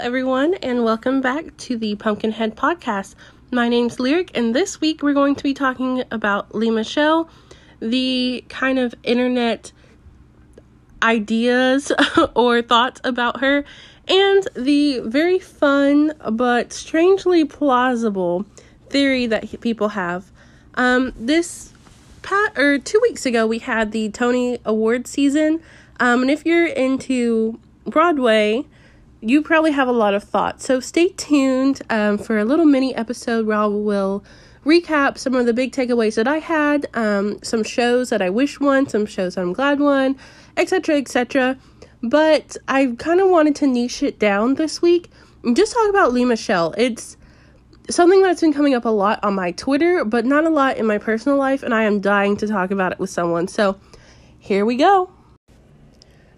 everyone, and welcome back to the Pumpkinhead Podcast. My name's Lyric, and this week we're going to be talking about Lea Michele, the kind of internet ideas or thoughts about her, and the very fun but strangely plausible theory that people have. Um, this pat or two weeks ago, we had the Tony Award season, um, and if you're into Broadway, you probably have a lot of thoughts. So stay tuned um, for a little mini episode where I will recap some of the big takeaways that I had, um, some shows that I wish won, some shows that I'm glad won, etc., etc. But I kind of wanted to niche it down this week and just talk about Lea Michele. It's something that's been coming up a lot on my Twitter, but not a lot in my personal life, and I am dying to talk about it with someone. So here we go.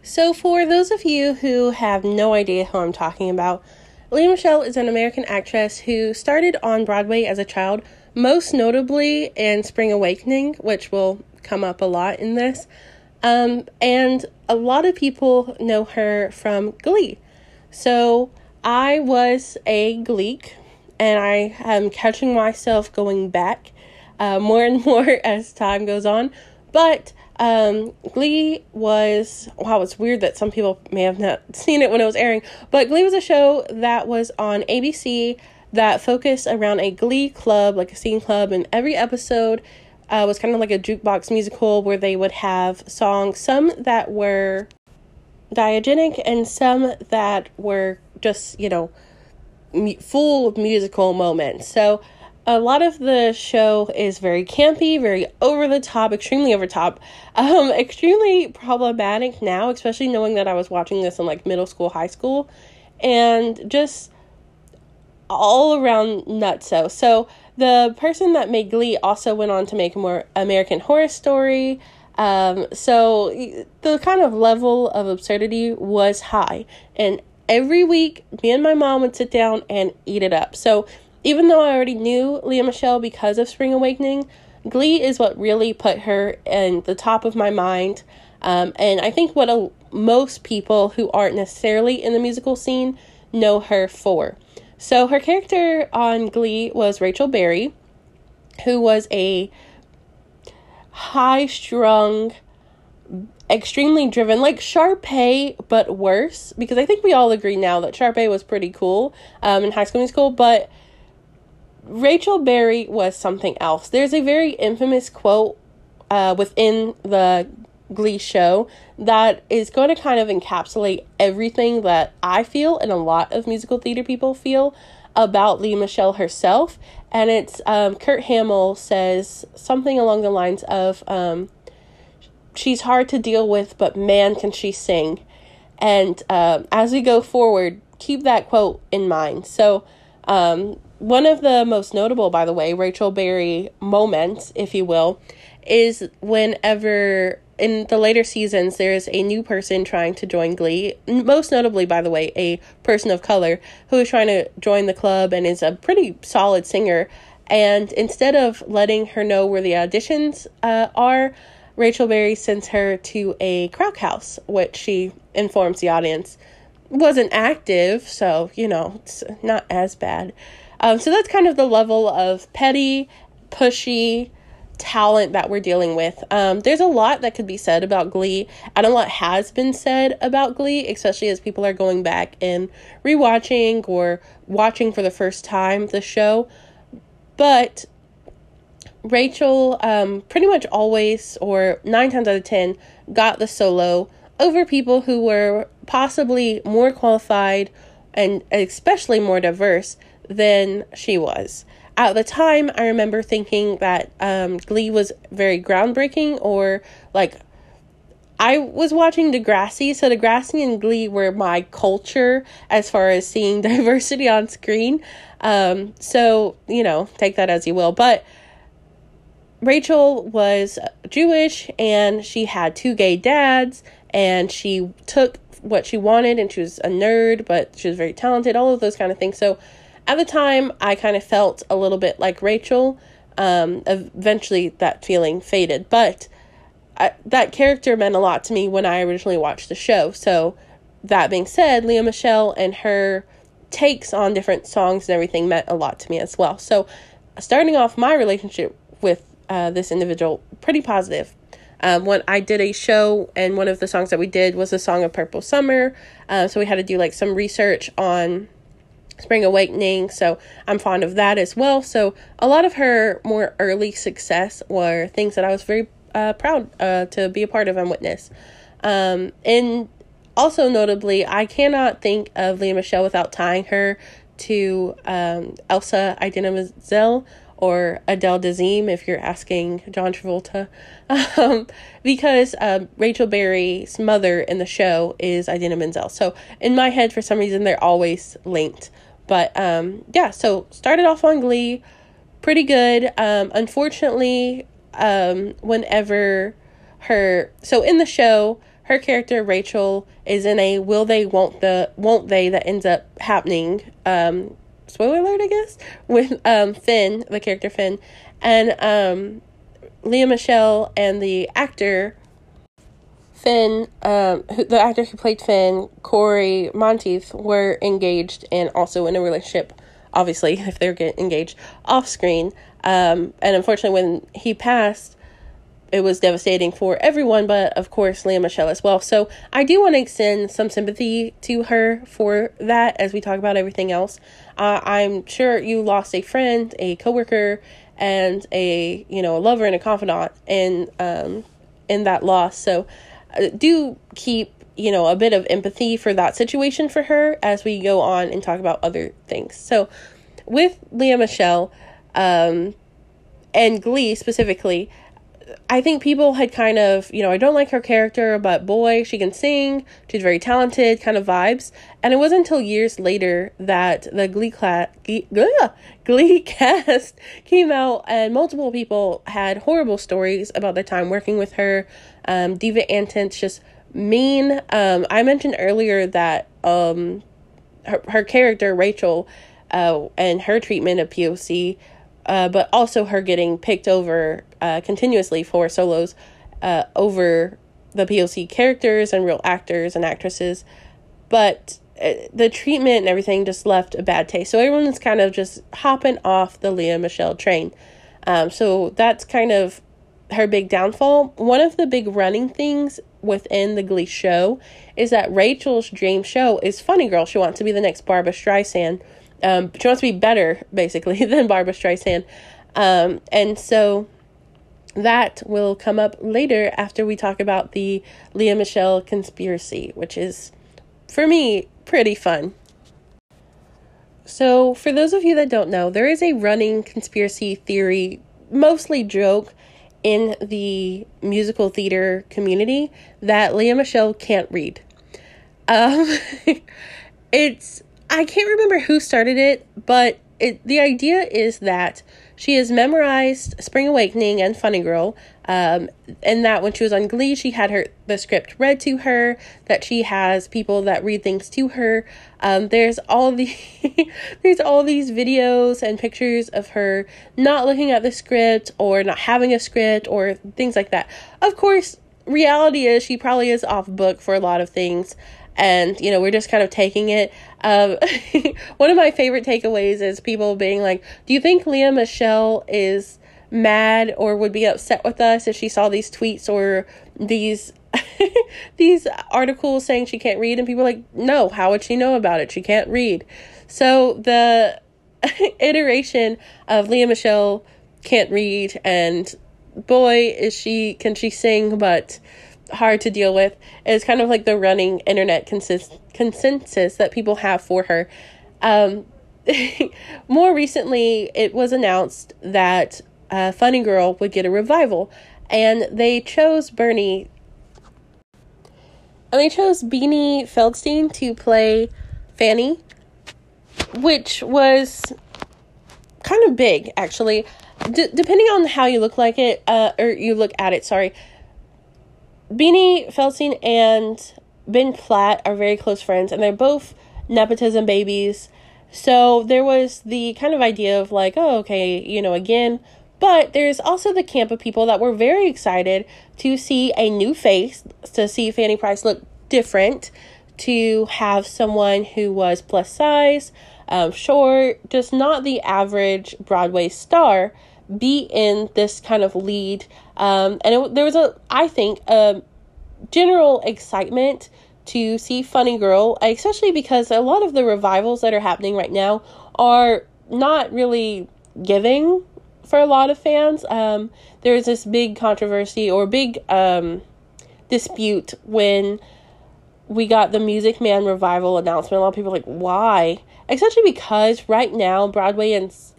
So, for those of you who have no idea who I'm talking about, Lea Michele is an American actress who started on Broadway as a child, most notably in Spring Awakening, which will come up a lot in this. Um, and a lot of people know her from Glee. So, I was a Gleek, and I am catching myself going back uh, more and more as time goes on. But um, Glee was wow. It's weird that some people may have not seen it when it was airing, but Glee was a show that was on ABC that focused around a Glee club, like a singing club, and every episode uh, was kind of like a jukebox musical where they would have songs, some that were diegetic and some that were just you know full of musical moments. So a lot of the show is very campy, very over the top, extremely over top, um, extremely problematic now, especially knowing that I was watching this in like middle school, high school, and just all around nutso. So the person that made Glee also went on to make more American Horror Story. Um, so the kind of level of absurdity was high, and every week me and my mom would sit down and eat it up. So even though I already knew Lea Michele because of Spring Awakening, Glee is what really put her in the top of my mind. Um, and I think what a, most people who aren't necessarily in the musical scene know her for. So her character on Glee was Rachel Berry, who was a high strung, extremely driven, like Sharpay, but worse. Because I think we all agree now that Sharpay was pretty cool um, in High School Musical, but Rachel Berry was something else. There's a very infamous quote uh, within the Glee show that is going to kind of encapsulate everything that I feel and a lot of musical theater people feel about Lea Michele herself. And it's um, Kurt Hummel says something along the lines of, um, She's hard to deal with, but man, can she sing. And uh, as we go forward, keep that quote in mind. So, um, one of the most notable, by the way, Rachel Berry moments, if you will, is whenever in the later seasons there's a new person trying to join Glee. Most notably, by the way, a person of color who is trying to join the club and is a pretty solid singer. And instead of letting her know where the auditions uh, are, Rachel Berry sends her to a crack house, which she informs the audience wasn't active, so you know it's not as bad. Um, so that's kind of the level of petty, pushy talent that we're dealing with. Um, there's a lot that could be said about Glee, and a lot has been said about Glee, especially as people are going back and rewatching or watching for the first time the show. But Rachel, um, pretty much always, or nine times out of ten, got the solo over people who were possibly more qualified and especially more diverse than she was. At the time, I remember thinking that um, Glee was very groundbreaking, or like I was watching Degrassi, so Degrassi and Glee were my culture as far as seeing diversity on screen. Um, so, you know, take that as you will. But Rachel was Jewish and she had two gay dads, and she took what she wanted, and she was a nerd, but she was very talented, all of those kind of things. So, at the time, I kind of felt a little bit like Rachel. Um, eventually, that feeling faded, but I, that character meant a lot to me when I originally watched the show. So, that being said, Lea Michele and her takes on different songs and everything meant a lot to me as well. So, starting off my relationship with uh, this individual, pretty positive. Um, when I did a show, and one of the songs that we did was a song of Purple Summer. Uh, so we had to do like some research on Spring Awakening. So I'm fond of that as well. So a lot of her more early success were things that I was very uh, proud uh, to be a part of and witness. Um, and also notably, I cannot think of Lea Michele without tying her to um, Elsa Idina or Adele Dazeem if you're asking John Travolta. Um, because um, Rachel Berry's mother in the show is Idina Menzel. So in my head, for some reason, they're always linked. But um, yeah, so started off on Glee, pretty good. Um, unfortunately, um, whenever her so in the show, her character Rachel is in a will they won't the won't they that ends up happening. Um, spoiler alert, I guess with um Finn, the character Finn, and um, Lea Michele and the actor Finn, um, who, the actor who played Finn, Cory Monteith, were engaged and also in a relationship. Obviously, if they're getting engaged off screen, um, and unfortunately, when he passed, it was devastating for everyone, but of course, Lea Michele as well. So I do want to extend some sympathy to her for that as we talk about everything else. Uh, I'm sure you lost a friend, a coworker, and a you know a lover and a confidant in um, in that loss. So do keep you know a bit of empathy for that situation for her as we go on and talk about other things. So with lea michele um, and glee specifically I think people had kind of, you know, I don't like her character, but boy, she can sing. She's very talented, kind of vibes. And it wasn't until years later that the Glee class, Glee, Glee cast came out, and multiple people had horrible stories about their time working with her. Um, Diva Antons just mean. Um, I mentioned earlier that um, her her character Rachel, uh, and her treatment of POC uh, but also her getting picked over uh, continuously for solos uh, over the POC characters and real actors and actresses. But uh, the treatment and everything just left a bad taste. So everyone's kind of just hopping off the Lea Michele train. Um, so that's kind of her big downfall. One of the big running things within the Glee show is that Rachel's dream show is Funny Girl. She wants to be the next Barbra Streisand um, she wants to be better, basically, than Barbra Streisand. Um, and so that will come up later after we talk about the Lea Michele conspiracy, which is, for me, pretty fun. So, for those of you that don't know, there is a running conspiracy theory, mostly joke, in the musical theater community that Lea Michele can't read. Um, it's I can't remember who started it, but it, the idea is that she has memorized Spring Awakening and Funny Girl, um, and that when she was on Glee, she had her the script read to her. That she has people that read things to her. Um, there's all the there's all these videos and pictures of her not looking at the script or not having a script or things like that. Of course, reality is she probably is off book for a lot of things and you know we're just kind of taking it. Um, one of my favorite takeaways is people being like do you think lea michele is mad or would be upset with us if she saw these tweets or these these articles saying she can't read? And people like no how would she know about it? She can't read. So the iteration of lea michele can't read and boy is she can she sing but hard to deal with is kind of like the running internet consist- consensus that people have for her. Um, more recently, it was announced that uh, Funny Girl would get a revival, and they chose Bernie. And they chose Beanie Feldstein to play Fanny, which was kind of big, actually. D- depending on how you look like it, uh, or you look at it, sorry. Beanie Feldstein and Ben Platt are very close friends, and they're both nepotism babies. So there was the kind of idea of like, oh, okay, you know, again. But there's also the camp of people that were very excited to see a new face, to see Fanny Brice look different, to have someone who was plus size, um, short, just not the average Broadway star, be in this kind of lead. Um, and it, there was a, I think, a general excitement to see Funny Girl, especially because a lot of the revivals that are happening right now are not really giving for a lot of fans. Um, there's this big controversy or big um, dispute when we got the Music Man revival announcement. A lot of people like, why? Especially because right now Broadway is,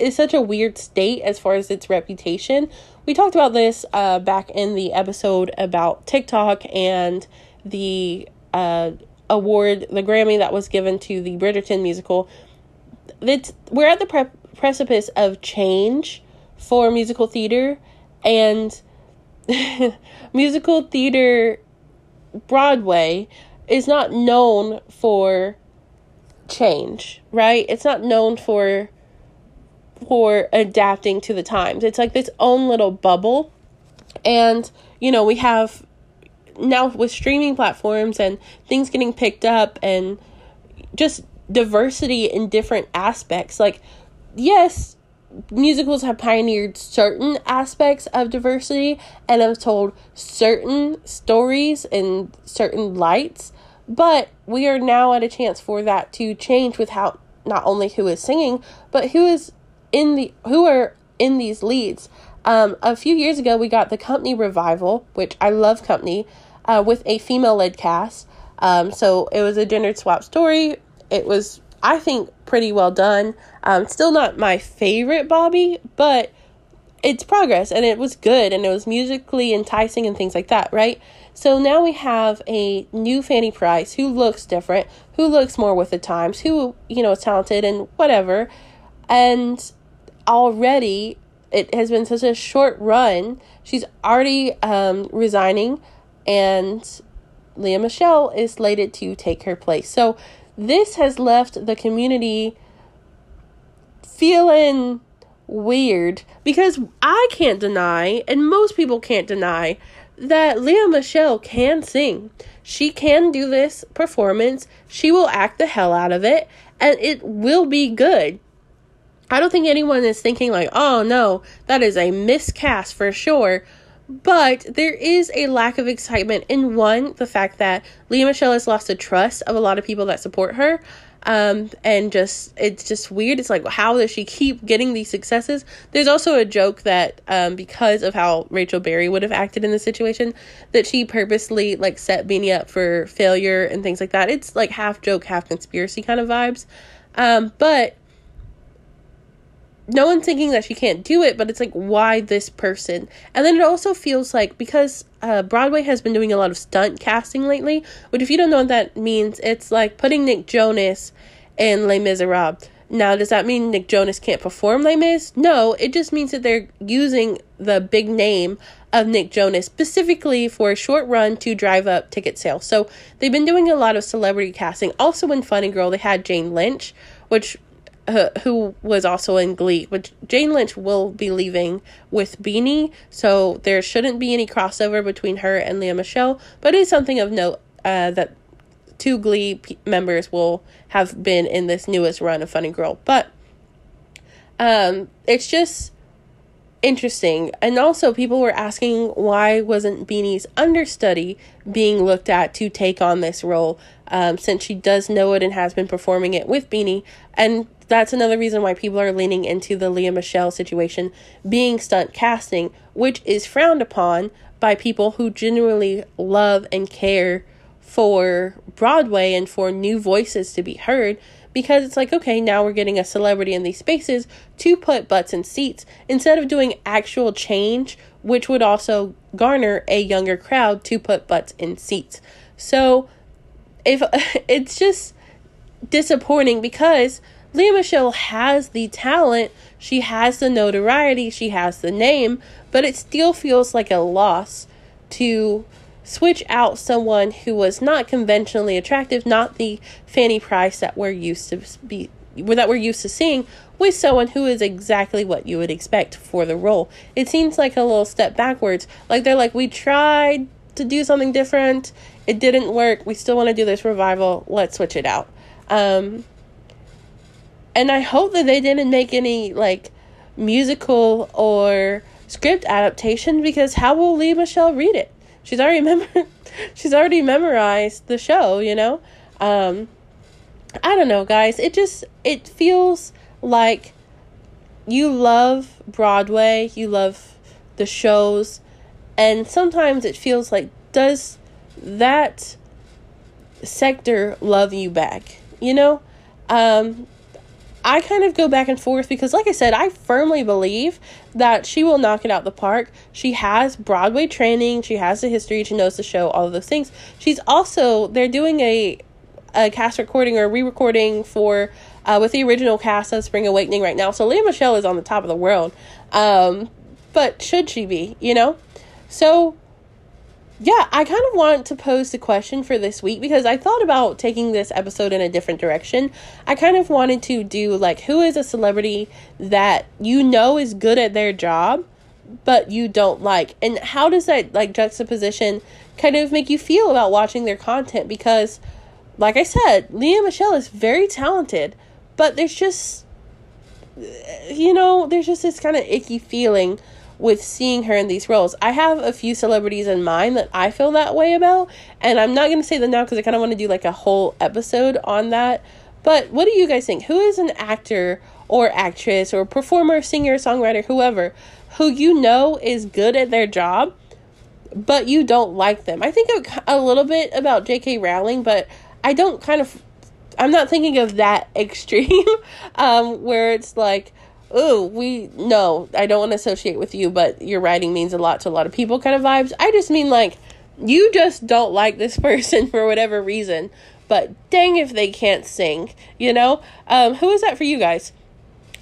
is such a weird state as far as its reputation. We talked about this uh, back in the episode about TikTok and the uh, award, the Grammy that was given to the Bridgerton musical. It's, we're at the pre- precipice of change for musical theater, and musical theater Broadway is not known for change, right? It's not known for for adapting to the times. It's like this own little bubble. And you know, we have now with streaming platforms and things getting picked up and just diversity in different aspects. Like yes, musicals have pioneered certain aspects of diversity and have told certain stories in certain lights, but we are now at a chance for that to change with how not only who is singing, but who is in the who are in these leads. Um, a few years ago, we got the Company revival, which I love Company, uh, with a female led cast. Um, so it was a gender swap story. It was I think pretty well done. Um, still not my favorite Bobby, but it's progress and it was good and it was musically enticing and things like that, right? So now we have a new Fanny Brice who looks different, who looks more with the times, who, you know, is talented and whatever. And already it has been such a short run. She's already um, resigning and Lea Michele is slated to take her place. So this has left the community feeling weird because I can't deny, and most people can't deny, that Lea Michele can sing. She can do this performance, she will act the hell out of it, and it will be good. I don't think anyone is thinking, like, oh no, that is a miscast for sure. But there is a lack of excitement in one, the fact that Lea Michele has lost the trust of a lot of people that support her. Um, and just it's just weird. It's like how does she keep getting these successes? There's also a joke that um, because of how Rachel Berry would have acted in the situation, that she purposely like set Beanie up for failure and things like that. It's like half joke, half conspiracy kind of vibes. Um, but no one's thinking that she can't do it, but it's like, why this person? And then it also feels like because uh, Broadway has been doing a lot of stunt casting lately, which, if you don't know what that means, it's like putting Nick Jonas in Les Miserables. Now, does that mean Nick Jonas can't perform Les Mis? No, it just means that they're using the big name of Nick Jonas specifically for a short run to drive up ticket sales. So they've been doing a lot of celebrity casting. Also in Funny Girl, they had Jane Lynch, which uh, who was also in Glee, which Jane Lynch will be leaving with Beanie, so there shouldn't be any crossover between her and Lea Michele. But it is something of note uh, that two Glee p- members will have been in this newest run of Funny Girl. But um, it's just interesting. And also, people were asking why wasn't Beanie's understudy being looked at to take on this role, um, since she does know it and has been performing it with Beanie. And that's another reason why people are leaning into the Lea Michele situation being stunt casting, which is frowned upon by people who genuinely love and care for Broadway and for new voices to be heard because it's like, okay, now we're getting a celebrity in these spaces to put butts in seats instead of doing actual change, which would also garner a younger crowd to put butts in seats. So if it's just disappointing because Lea Michele has the talent, she has the notoriety, she has the name, but it still feels like a loss to switch out someone who was not conventionally attractive, not the Fanny Brice that we're used to be that we're used to seeing with someone who is exactly what you would expect for the role. It seems like a little step backwards. Like they're like, we tried to do something different. It didn't work. We still want to do this revival. Let's switch it out. Um, and I hope that they didn't make any like musical or script adaptation because how will Lea Michele read it? She's already mem- she's already memorized the show, you know? Um I don't know, guys. It just it feels like you love Broadway, you love the shows, and sometimes it feels like does that sector love you back? You know? Um I kind of go back and forth because, like I said, I firmly believe that she will knock it out the park. She has Broadway training, she has the history, she knows the show, all of those things. She's also, they're doing a, a cast recording or re recording for, uh, with the original cast of Spring Awakening right now. So Lea Michele is on the top of the world. Um, but should she be, you know? So yeah, I kind of want to pose the question for this week because I thought about taking this episode in a different direction. I kind of wanted to do like who is a celebrity that you know is good at their job but you don't like and how does that like juxtaposition kind of make you feel about watching their content because like I said, Lea Michele is very talented, but there's just you know, there's just this kind of icky feeling with seeing her in these roles. I have a few celebrities in mind that I feel that way about, and I'm not going to say them now because I kind of want to do like a whole episode on that. But what do you guys think? Who is an actor or actress or performer, singer, songwriter, whoever, who you know is good at their job, but you don't like them? I think a, a little bit about J.K. Rowling, but I don't kind of. I'm not thinking of that extreme, um, where it's like, oh, we no, I don't want to associate with you, but your writing means a lot to a lot of people kind of vibes. I just mean like you just don't like this person for whatever reason, but dang if they can't sing, you know? Um, who is that for you guys?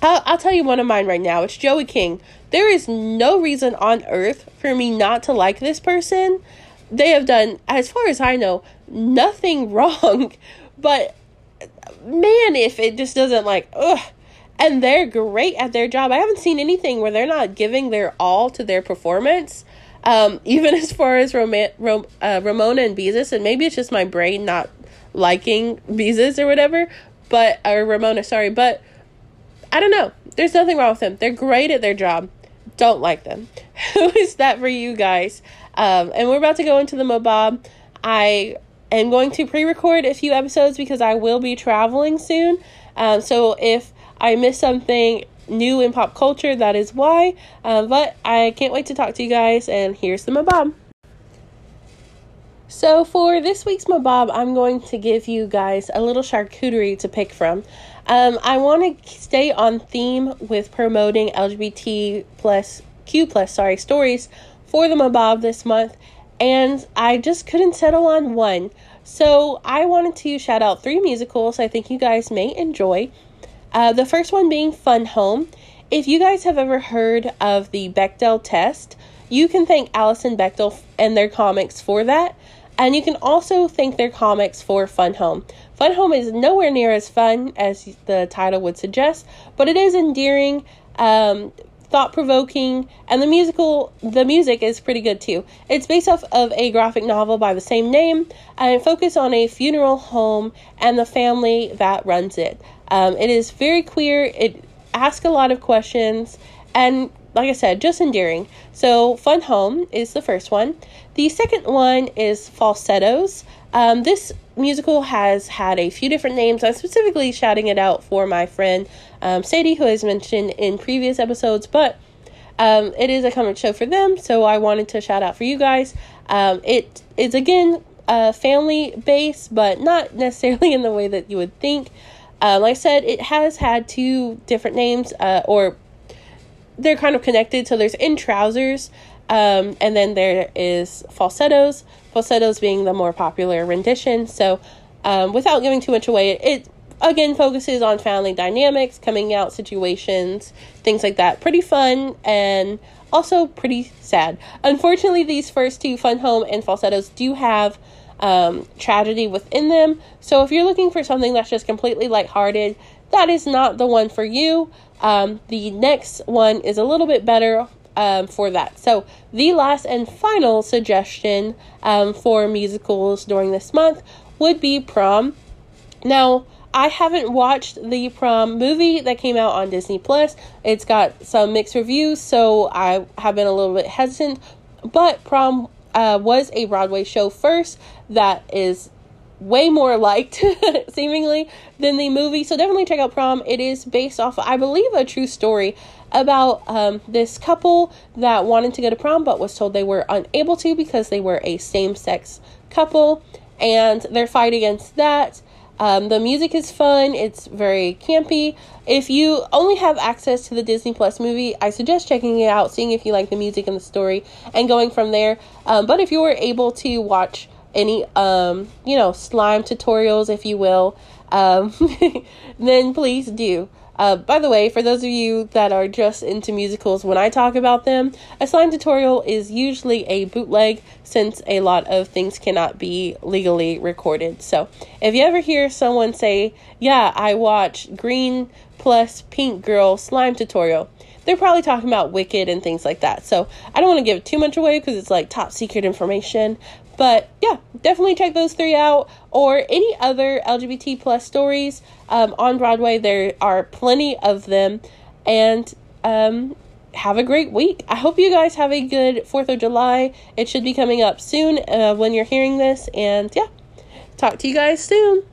I'll, I'll tell you one of mine right now. It's Joey King. There is no reason on earth for me not to like this person. They have done, as far as I know, nothing wrong. But man, if it just doesn't like, ugh, and they're great at their job. I haven't seen anything where they're not giving their all to their performance. Um, even as far as Roma- Rom- uh, Ramona and Beezus, and maybe it's just my brain not liking Beezus or whatever, but or Ramona, sorry, but I don't know. There's nothing wrong with them. They're great at their job. Don't like them. Who is that for you guys? Um, and we're about to go into the Mabob. I am going to pre-record a few episodes because I will be traveling soon. Um, so if I missed something new in pop culture, that is why. Uh, but I can't wait to talk to you guys, and here's the Mabob. So, for this week's Mabob, I'm going to give you guys a little charcuterie to pick from. Um, I want to stay on theme with promoting LGBT plus Q plus sorry stories for the Mabob this month, and I just couldn't settle on one. So I wanted to shout out three musicals I think you guys may enjoy. Uh, the first one being Fun Home. If you guys have ever heard of the Bechdel test, you can thank Alison Bechdel and their comics for that. And you can also thank their comics for Fun Home. Fun Home is nowhere near as fun as the title would suggest, but it is endearing, um, thought provoking, and the musical the music is pretty good too. It's based off of a graphic novel by the same name and focus on a funeral home and the family that runs it. Um, it is very queer. It asks a lot of questions, and like I said, just endearing. So, Fun Home is the first one. The second one is Falsettos. Um, this musical has had a few different names. I'm specifically shouting it out for my friend um, Sadie, who has mentioned in previous episodes, but um, it is a comic show for them, so I wanted to shout out for you guys. Um, it is again uh, family based, but not necessarily in the way that you would think. Uh, like I said, it has had two different names, uh, or they're kind of connected. So there's in trousers, um, and then there is falsettos. Falsettos being the more popular rendition. So, um, without giving too much away, it, it again focuses on family dynamics, coming out situations, things like that. Pretty fun and also pretty sad. Unfortunately, these first two, Fun Home and Falsettos, do have um, tragedy within them. So if you're looking for something that's just completely lighthearted, that is not the one for you. Um, the next one is a little bit better. um, for that. So, the last and final suggestion um, for musicals during this month would be Prom. Now, I haven't watched the prom movie that came out on Disney Plus. It's got some mixed reviews, so I have been a little bit hesitant. But prom uh, was a Broadway show first that is way more liked, seemingly, than the movie. So definitely check out Prom. It is based off, I believe, a true story about um, this couple that wanted to go to prom but was told they were unable to because they were a same sex couple and their fight against that. Um, the music is fun, it's very campy. If you only have access to the Disney Plus movie, I suggest checking it out, seeing if you like the music and the story, and going from there. Um, but if you were able to watch any, um, you know, slime tutorials, if you will, um, then please do. Uh, by the way, for those of you that are just into musicals, when I talk about them, a slime tutorial is usually a bootleg since a lot of things cannot be legally recorded. So if you ever hear someone say, Yeah, I watch Green plus Pink Girl slime tutorial, they're probably talking about Wicked and things like that. So I don't want to give too much away because it's like top secret information. But yeah, definitely check those three out or any other LGBT plus stories um, on Broadway. There are plenty of them. And um, have a great week. I hope you guys have a good 4th of July. It should be coming up soon uh, when you're hearing this. And yeah, talk to you guys soon.